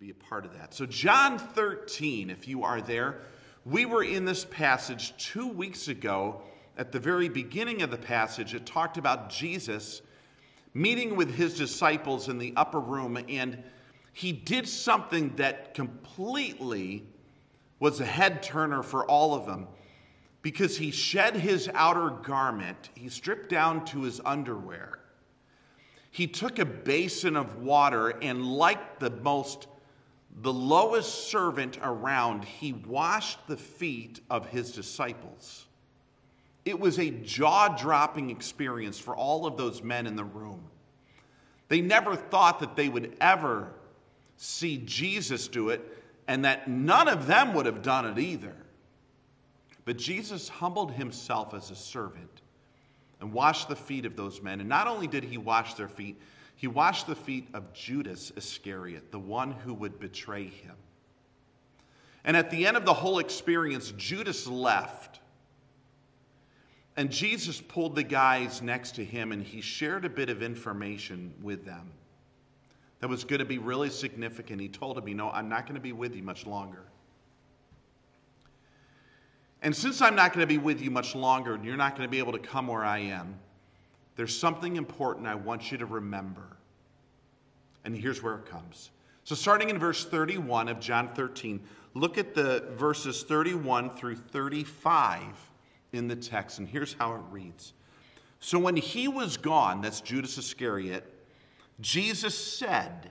be a part of that. So, John 13, if you are there, we were in this passage two weeks ago. At the very beginning of the passage, it talked about Jesus meeting with his disciples in the upper room, and he did something that completely was a head turner for all of them because he shed his outer garment, he stripped down to his underwear. He took a basin of water and, like the most the lowest servant around, he washed the feet of his disciples. It was a jaw dropping experience for all of those men in the room. They never thought that they would ever see Jesus do it, and that none of them would have done it either. But Jesus humbled himself as a servant and washed the feet of those men. And not only did he wash their feet, he washed the feet of Judas Iscariot, the one who would betray him. And at the end of the whole experience, Judas left. And Jesus pulled the guys next to him and he shared a bit of information with them that was going to be really significant. He told them, You know, I'm not going to be with you much longer. And since I'm not going to be with you much longer and you're not going to be able to come where I am, there's something important I want you to remember. And here's where it comes. So, starting in verse 31 of John 13, look at the verses 31 through 35 in the text, and here's how it reads. So, when he was gone, that's Judas Iscariot, Jesus said,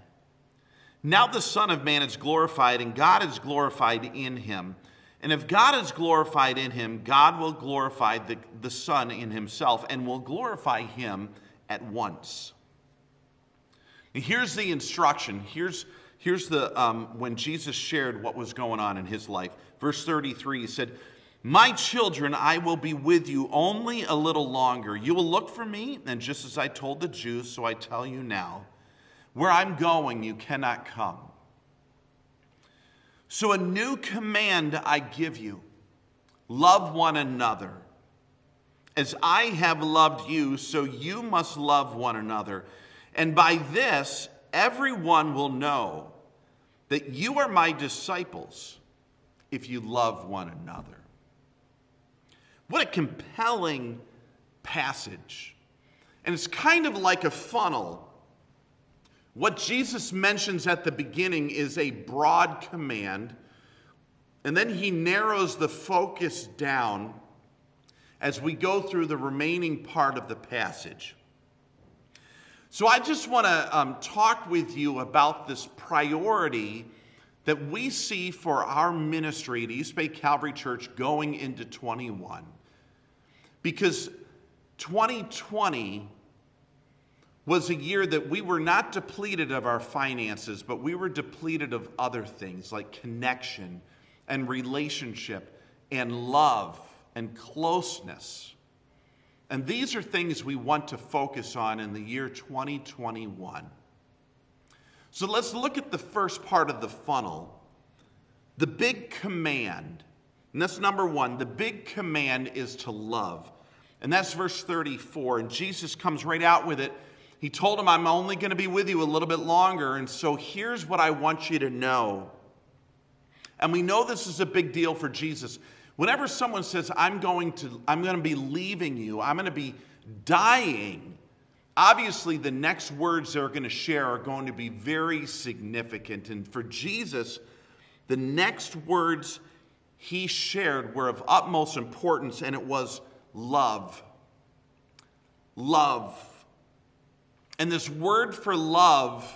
Now the Son of Man is glorified, and God is glorified in him. And if God is glorified in him, God will glorify the, the Son in himself and will glorify him at once. And here's the instruction. Here's, here's the, um, when Jesus shared what was going on in his life. Verse 33, he said, My children, I will be with you only a little longer. You will look for me, and just as I told the Jews, so I tell you now, where I'm going, you cannot come. So, a new command I give you love one another. As I have loved you, so you must love one another. And by this, everyone will know that you are my disciples if you love one another. What a compelling passage. And it's kind of like a funnel what Jesus mentions at the beginning is a broad command, and then he narrows the focus down as we go through the remaining part of the passage. So, I just want to um, talk with you about this priority that we see for our ministry at East Bay Calvary Church going into 21. Because 2020 was a year that we were not depleted of our finances, but we were depleted of other things like connection and relationship and love and closeness. And these are things we want to focus on in the year 2021. So let's look at the first part of the funnel the big command. And that's number one. The big command is to love. And that's verse 34. And Jesus comes right out with it he told him, I'm only going to be with you a little bit longer. And so here's what I want you to know. And we know this is a big deal for Jesus. Whenever someone says, I'm going to, I'm going to be leaving you, I'm going to be dying, obviously the next words they're going to share are going to be very significant. And for Jesus, the next words he shared were of utmost importance, and it was love. Love. And this word for love,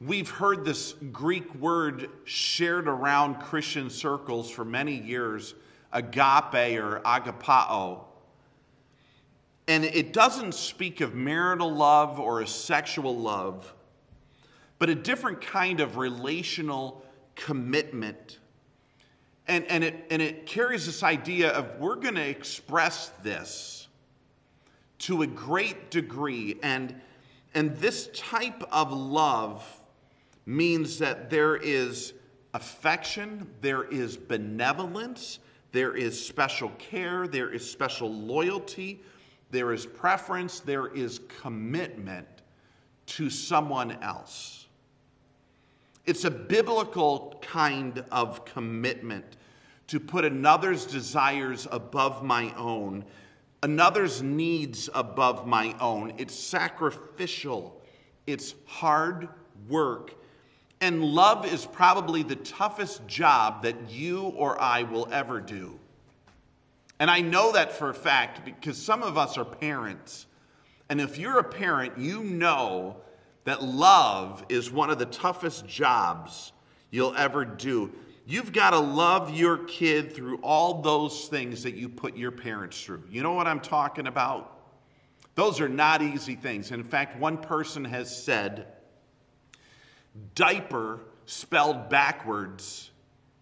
we've heard this Greek word shared around Christian circles for many years agape or agapao. And it doesn't speak of marital love or a sexual love, but a different kind of relational commitment. And, and, it, and it carries this idea of we're going to express this to a great degree. And and this type of love means that there is affection, there is benevolence, there is special care, there is special loyalty, there is preference, there is commitment to someone else. It's a biblical kind of commitment to put another's desires above my own, another's needs above my own. It's sacrificial, it's hard work. And love is probably the toughest job that you or I will ever do. And I know that for a fact because some of us are parents. And if you're a parent, you know that love is one of the toughest jobs you'll ever do. You've got to love your kid through all those things that you put your parents through. You know what I'm talking about? Those are not easy things. In fact, one person has said, diaper spelled backwards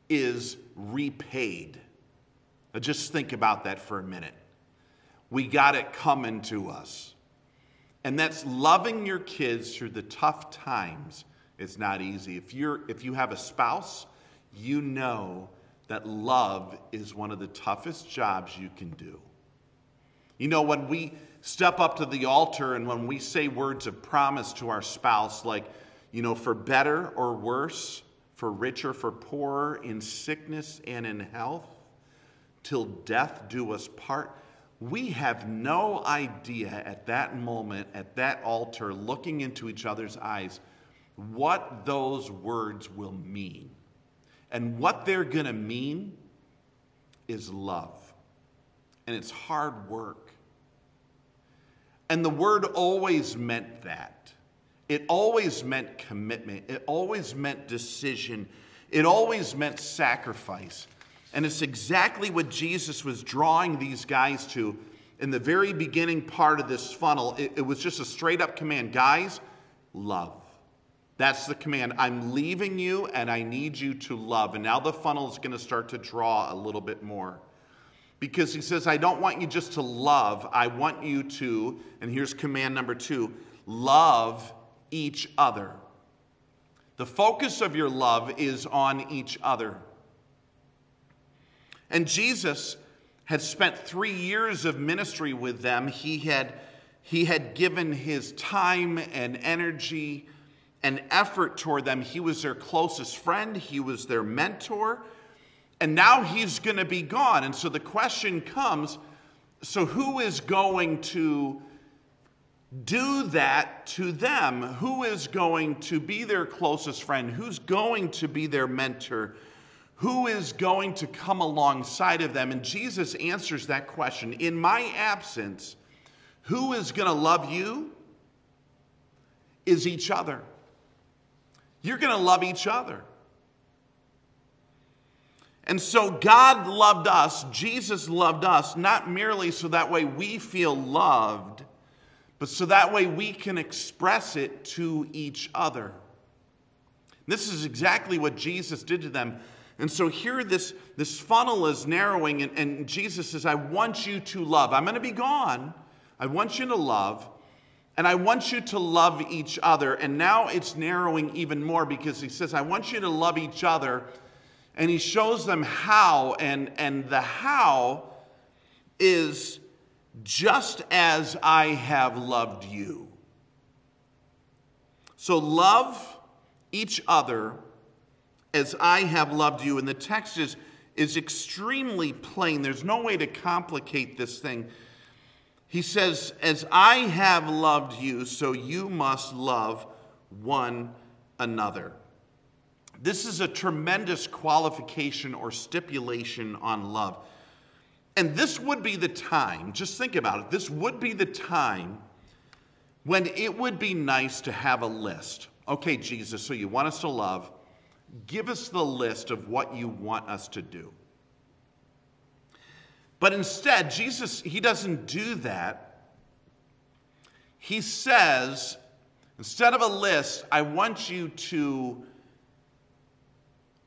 is repaid. Now just think about that for a minute. We got it coming to us. And that's loving your kids through the tough times. It's not easy. If, you're, if you have a spouse, you know that love is one of the toughest jobs you can do. You know, when we step up to the altar and when we say words of promise to our spouse, like, you know, for better or worse, for richer, for poorer, in sickness and in health, till death do us part we have no idea at that moment, at that altar, looking into each other's eyes, what those words will mean. And what they're going to mean is love. And it's hard work. And the word always meant that. It always meant commitment. It always meant decision. It always meant sacrifice. And it's exactly what Jesus was drawing these guys to in the very beginning part of this funnel. It, it was just a straight up command guys, love. That's the command. I'm leaving you and I need you to love. And now the funnel is going to start to draw a little bit more. Because he says, I don't want you just to love, I want you to, and here's command number two love each other. The focus of your love is on each other. And Jesus had spent three years of ministry with them. He had, he had given his time and energy and effort toward them. He was their closest friend, he was their mentor. And now he's going to be gone. And so the question comes so who is going to do that to them? Who is going to be their closest friend? Who's going to be their mentor? Who is going to come alongside of them? And Jesus answers that question. In my absence, who is going to love you? Is each other. You're going to love each other. And so God loved us, Jesus loved us, not merely so that way we feel loved, but so that way we can express it to each other. This is exactly what Jesus did to them. And so here this, this funnel is narrowing, and, and Jesus says, I want you to love. I'm going to be gone. I want you to love, and I want you to love each other. And now it's narrowing even more because he says, I want you to love each other. And he shows them how, and, and the how is just as I have loved you. So love each other as I have loved you. And the text is, is extremely plain. There's no way to complicate this thing. He says, As I have loved you, so you must love one another. This is a tremendous qualification or stipulation on love. And this would be the time, just think about it, this would be the time when it would be nice to have a list. Okay, Jesus, so you want us to love. Give us the list of what you want us to do. But instead, Jesus, he doesn't do that. He says, instead of a list, I want you to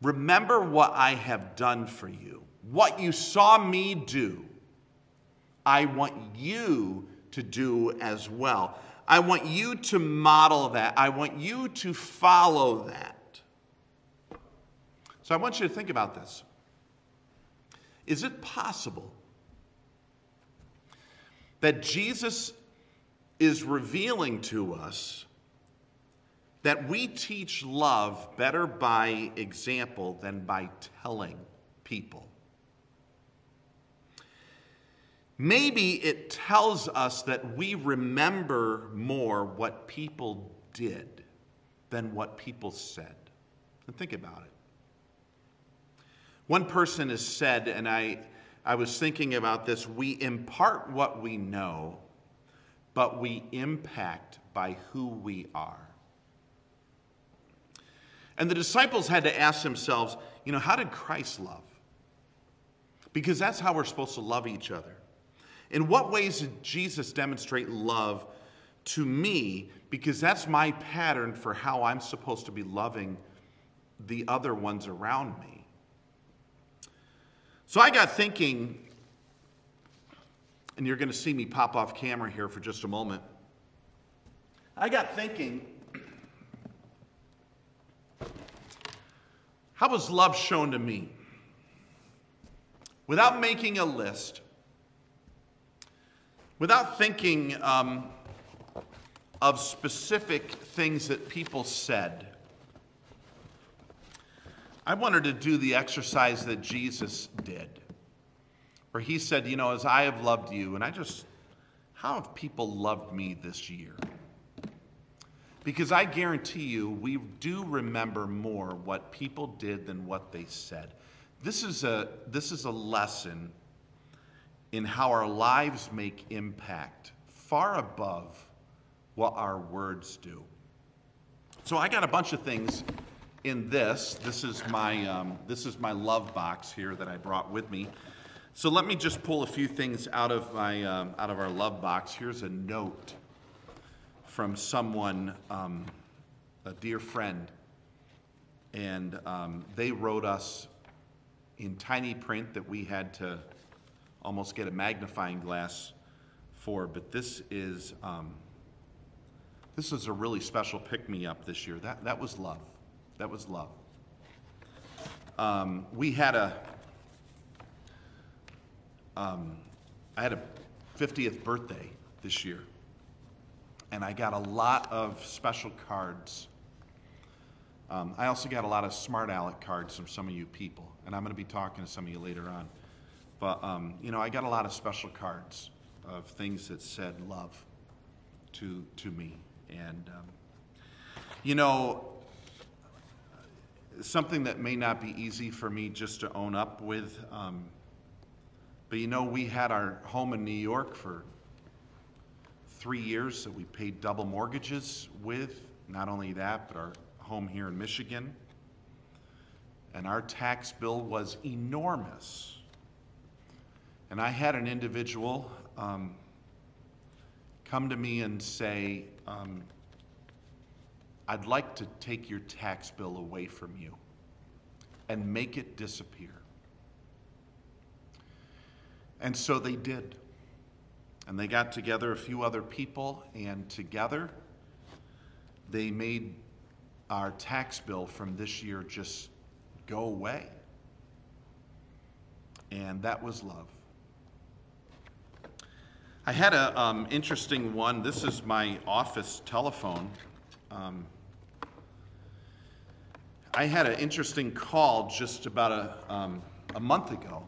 remember what I have done for you. What you saw me do, I want you to do as well. I want you to model that. I want you to follow that. So I want you to think about this. Is it possible that Jesus is revealing to us that we teach love better by example than by telling people. Maybe it tells us that we remember more what people did than what people said. And think about it. One person has said, and I, I was thinking about this we impart what we know, but we impact by who we are. And the disciples had to ask themselves, you know, how did Christ love? Because that's how we're supposed to love each other. In what ways did Jesus demonstrate love to me? Because that's my pattern for how I'm supposed to be loving the other ones around me. So I got thinking, and you're going to see me pop off camera here for just a moment. I got thinking, how was love shown to me? Without making a list, without thinking um, of specific things that people said, I wanted to do the exercise that Jesus did, where he said, You know, as I have loved you, and I just, how have people loved me this year? Because I guarantee you, we do remember more what people did than what they said. This is a, this is a lesson in how our lives make impact far above what our words do. So I got a bunch of things in this. This is my um, this is my love box here that I brought with me. So let me just pull a few things out of my um, out of our love box. Here's a note from someone, um, a dear friend, and um, they wrote us in tiny print that we had to almost get a magnifying glass for. But this is um, this is a really special pick me up this year. That that was love. That was love. Um, we had a, um, I had a 50th birthday this year, and I got a lot of special cards. Um, I also got a lot of smart aleck cards from some of you people, and I'm going to be talking to some of you later on. But, um, you know, I got a lot of special cards of things that said love to, to me. And, um, you know, something that may not be easy for me just to own up with. Um, but you know, we had our home in New York for three years that we paid double mortgages with. Not only that, but our home here in Michigan. And our tax bill was enormous. And I had an individual um, come to me and say, um, I'd like to take your tax bill away from you and make it disappear. And so they did. And they got together a few other people, and together they made our tax bill from this year just go away. And that was love. I had an um, interesting one. This is my office telephone. Um, I had an interesting call just about a, um, a month ago,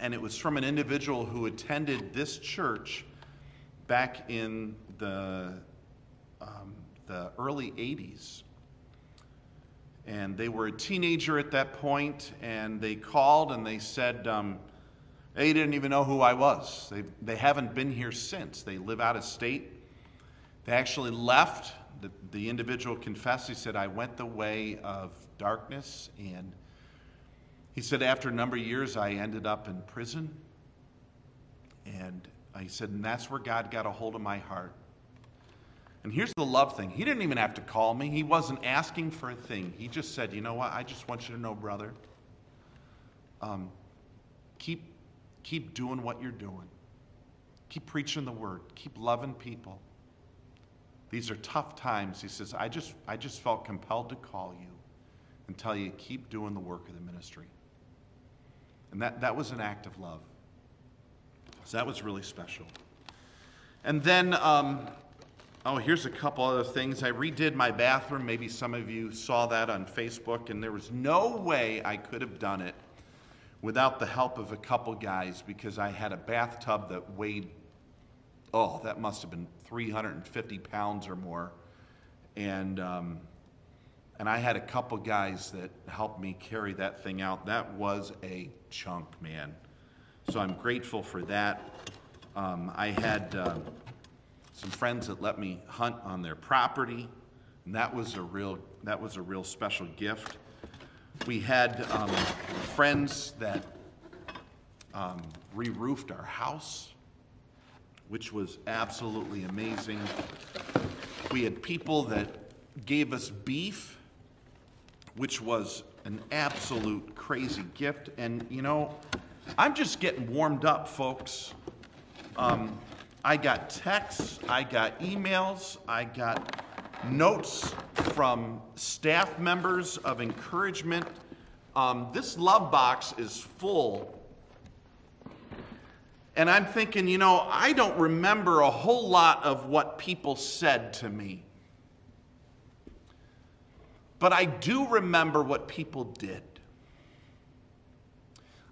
and it was from an individual who attended this church back in the, um, the early 80s. And they were a teenager at that point, and they called and they said um, they didn't even know who I was. They, they haven't been here since. They live out of state. They actually left the, the individual confessed, he said, I went the way of darkness. And he said, after a number of years, I ended up in prison. And he said, and that's where God got a hold of my heart. And here's the love thing. He didn't even have to call me. He wasn't asking for a thing. He just said, you know what? I just want you to know, brother, um, keep, keep doing what you're doing. Keep preaching the word. Keep loving people. These are tough times. He says, I just, I just felt compelled to call you and tell you, keep doing the work of the ministry. And that, that was an act of love. So that was really special. And then um, oh, here's a couple other things. I redid my bathroom. Maybe some of you saw that on Facebook, and there was no way I could have done it without the help of a couple guys because I had a bathtub that weighed, oh, that must have been 350 pounds or more. And, um, and I had a couple guys that helped me carry that thing out. That was a chunk, man. So I'm grateful for that. Um, I had uh, some friends that let me hunt on their property, and that was a real that was a real special gift. We had um, friends that um, re-roofed our house, which was absolutely amazing. We had people that gave us beef, which was an absolute crazy gift. And you know, I'm just getting warmed up, folks. Um, I got texts, I got emails, I got notes from staff members of encouragement. Um, this love box is full. And I'm thinking, you know, I don't remember a whole lot of what people said to me. But I do remember what people did.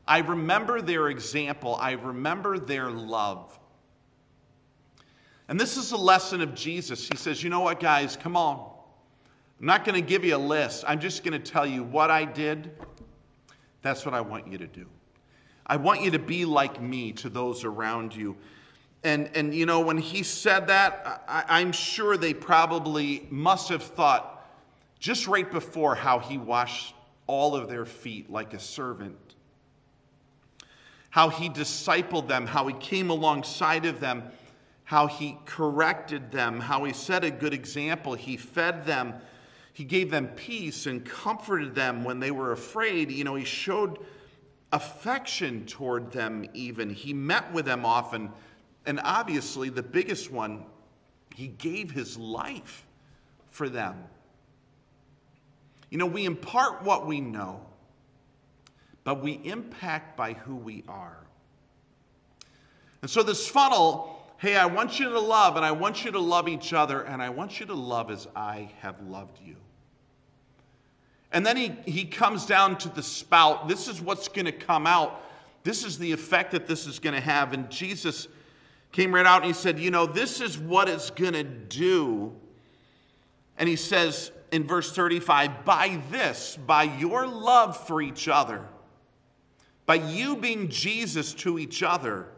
I remember their example. I remember their love. And this is a lesson of Jesus. He says, You know what, guys, come on. I'm not going to give you a list. I'm just going to tell you what I did. That's what I want you to do. I want you to be like me to those around you. And, and you know, when he said that, I, I'm sure they probably must have thought just right before how he washed all of their feet like a servant how he discipled them, how he came alongside of them, how he corrected them, how he set a good example. He fed them, he gave them peace and comforted them when they were afraid. You know, he showed affection toward them, even. He met with them often. And obviously, the biggest one, he gave his life for them. You know, we impart what we know but we impact by who we are. And so, this funnel hey, I want you to love, and I want you to love each other, and I want you to love as I have loved you. And then he, he comes down to the spout. This is what's going to come out. This is the effect that this is going to have. And Jesus came right out and he said, You know, this is what it's going to do. And he says in verse 35 By this, by your love for each other, by you being Jesus to each other,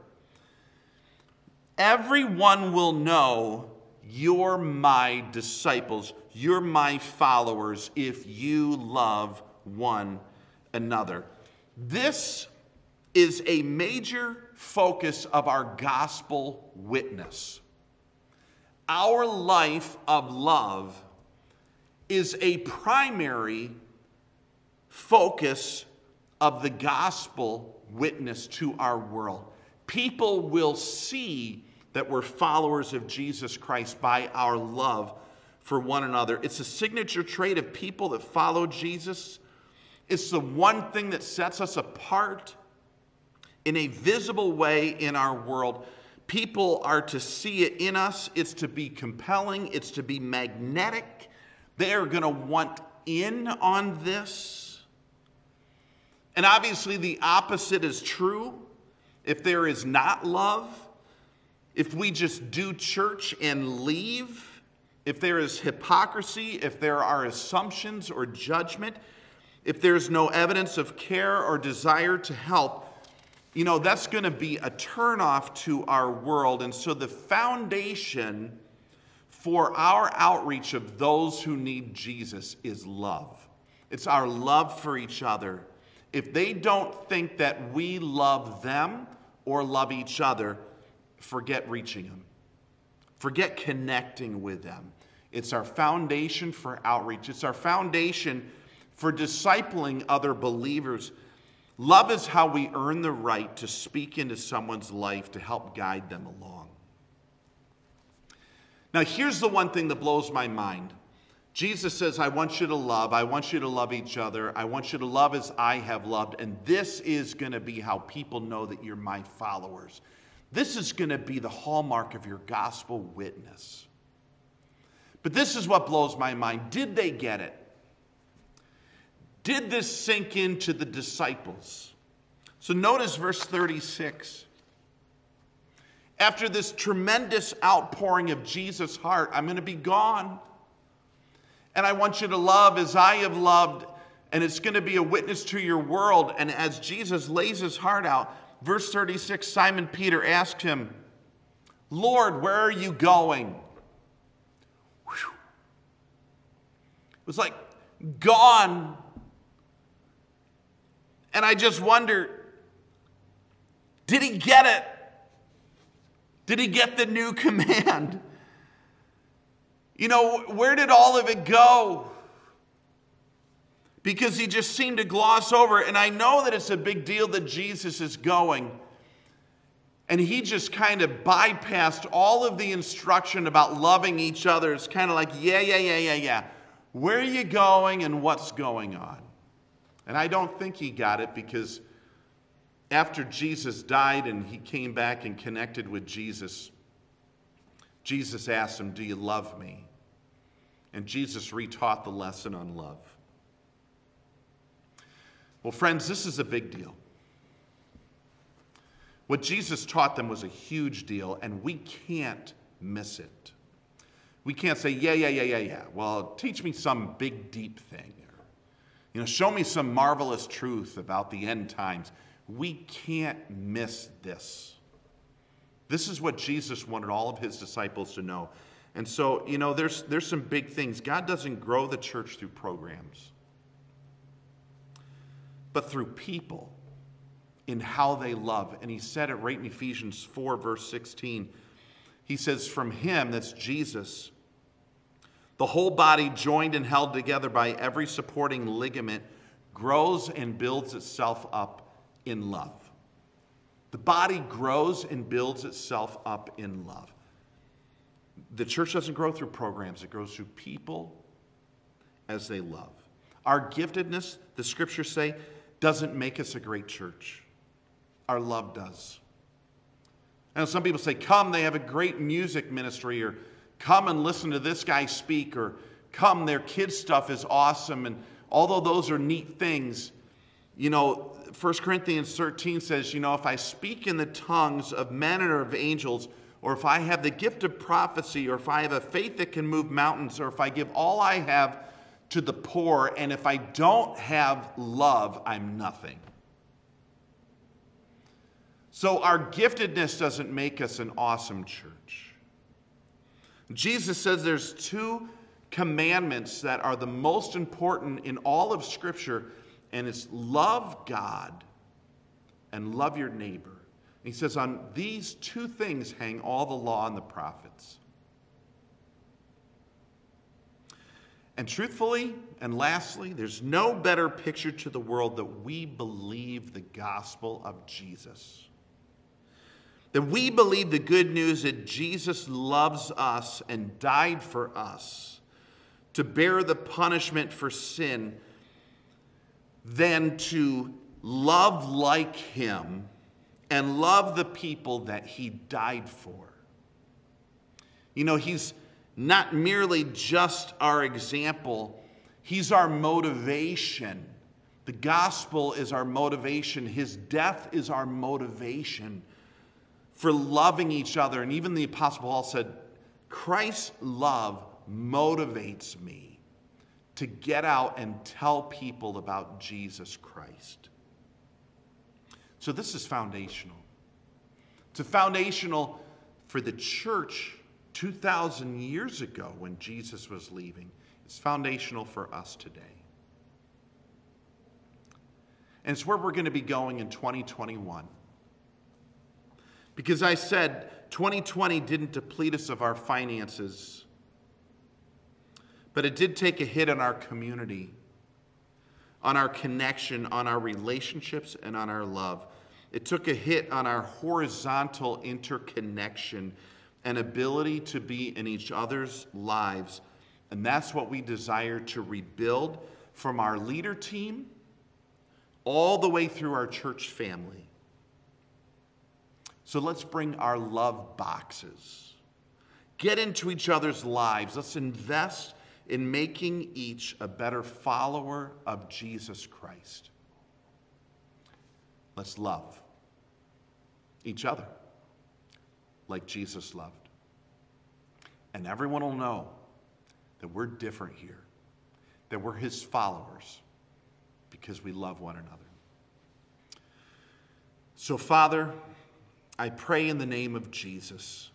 everyone will know you're my disciples, you're my followers if you love one another. This is a major focus of our gospel witness. Our life of love is a primary focus of the gospel witness to our world. People will see that we're followers of Jesus Christ by our love for one another. It's a signature trait of people that follow Jesus. It's the one thing that sets us apart in a visible way in our world. People are to see it in us, it's to be compelling, it's to be magnetic. They are going to want in on this. And obviously, the opposite is true. If there is not love, if we just do church and leave, if there is hypocrisy, if there are assumptions or judgment, if there's no evidence of care or desire to help, you know, that's going to be a turnoff to our world. And so the foundation for our outreach of those who need Jesus is love. It's our love for each other if they don't think that we love them or love each other, forget reaching them. Forget connecting with them. It's our foundation for outreach, it's our foundation for discipling other believers. Love is how we earn the right to speak into someone's life to help guide them along. Now, here's the one thing that blows my mind Jesus says, I want you to love. I want you to love each other. I want you to love as I have loved. And this is going to be how people know that you're my followers. This is going to be the hallmark of your gospel witness. But this is what blows my mind. Did they get it? Did this sink into the disciples? So notice verse 36. After this tremendous outpouring of Jesus' heart, I'm going to be gone. And I want you to love as I have loved, and it's going to be a witness to your world. And as Jesus lays his heart out, verse 36, Simon Peter asked him, Lord, where are you going? Whew. It was like gone. And I just wonder did he get it? Did he get the new command? You know, where did all of it go? Because he just seemed to gloss over it. And I know that it's a big deal that Jesus is going. And he just kind of bypassed all of the instruction about loving each other. It's kind of like, yeah, yeah, yeah, yeah, yeah. Where are you going and what's going on? And I don't think he got it because after Jesus died and he came back and connected with Jesus, Jesus asked him, Do you love me? And Jesus retaught the lesson on love. Well, friends, this is a big deal. What Jesus taught them was a huge deal, and we can't miss it. We can't say, yeah, yeah, yeah, yeah, yeah. Well, teach me some big, deep thing. You know, show me some marvelous truth about the end times. We can't miss this. This is what Jesus wanted all of his disciples to know. And so, you know, there's, there's some big things. God doesn't grow the church through programs, but through people in how they love. And he said it right in Ephesians 4, verse 16. He says, From him, that's Jesus, the whole body, joined and held together by every supporting ligament, grows and builds itself up in love. The body grows and builds itself up in love. The church doesn't grow through programs, it grows through people as they love. Our giftedness, the scriptures say, doesn't make us a great church. Our love does. And some people say, Come, they have a great music ministry, or come and listen to this guy speak, or come, their kids' stuff is awesome. And although those are neat things, you know, 1 Corinthians 13 says, you know, if I speak in the tongues of men or of angels, or if I have the gift of prophecy, or if I have a faith that can move mountains, or if I give all I have to the poor, and if I don't have love, I'm nothing. So our giftedness doesn't make us an awesome church. Jesus says there's two commandments that are the most important in all of Scripture, and it's love God and love your neighbor. And He says, on these two things hang all the law and the prophets. And truthfully, and lastly, there's no better picture to the world that we believe the gospel of Jesus that we believe the good news that Jesus loves us and died for us to bear the punishment for sin than to love like him and love the people that he died for. You know, he's not merely just our example, he's our motivation. The gospel is our motivation, his death is our motivation for loving each other. And even the Apostle Paul said, Christ's love motivates me to get out and tell people about Jesus Christ. So this is foundational. It's a foundational for the church 2,000 years ago when Jesus was leaving. is foundational for us today. And it's where we're going to be going in 2021. Because I said 2020 didn't deplete us of our finances, but it did take a hit on our community, on our connection, on our relationships, and on our love. It took a hit on our horizontal interconnection and ability to be in each other's lives. And that's what we desire to rebuild from our leader team all the way through our church family. So let's bring our love boxes. get into each other's lives. Let's invest in making each a better follower of Jesus Christ. Let's love each other like Jesus loved. And everyone will know that we're different here, that we're his followers because we love one another. So, Father, I pray in the name of Jesus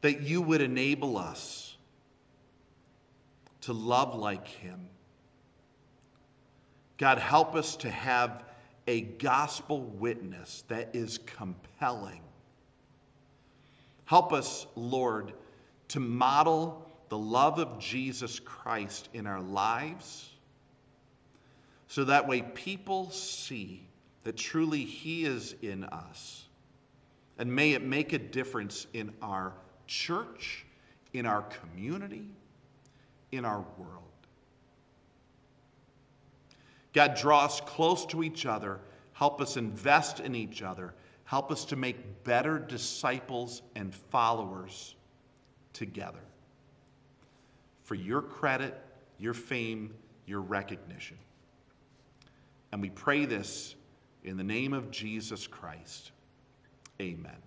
that you would enable us to love like him. God, help us to have a gospel witness that is compelling. Help us, Lord, to model the love of Jesus Christ in our lives so that way people see that truly He is in us. And may it make a difference in our church, in our community, in our world. God, draw us close to each other. Help us invest in each other. Help us to make better disciples and followers together. For your credit, your fame, your recognition. And we pray this in the name of Jesus Christ. Amen.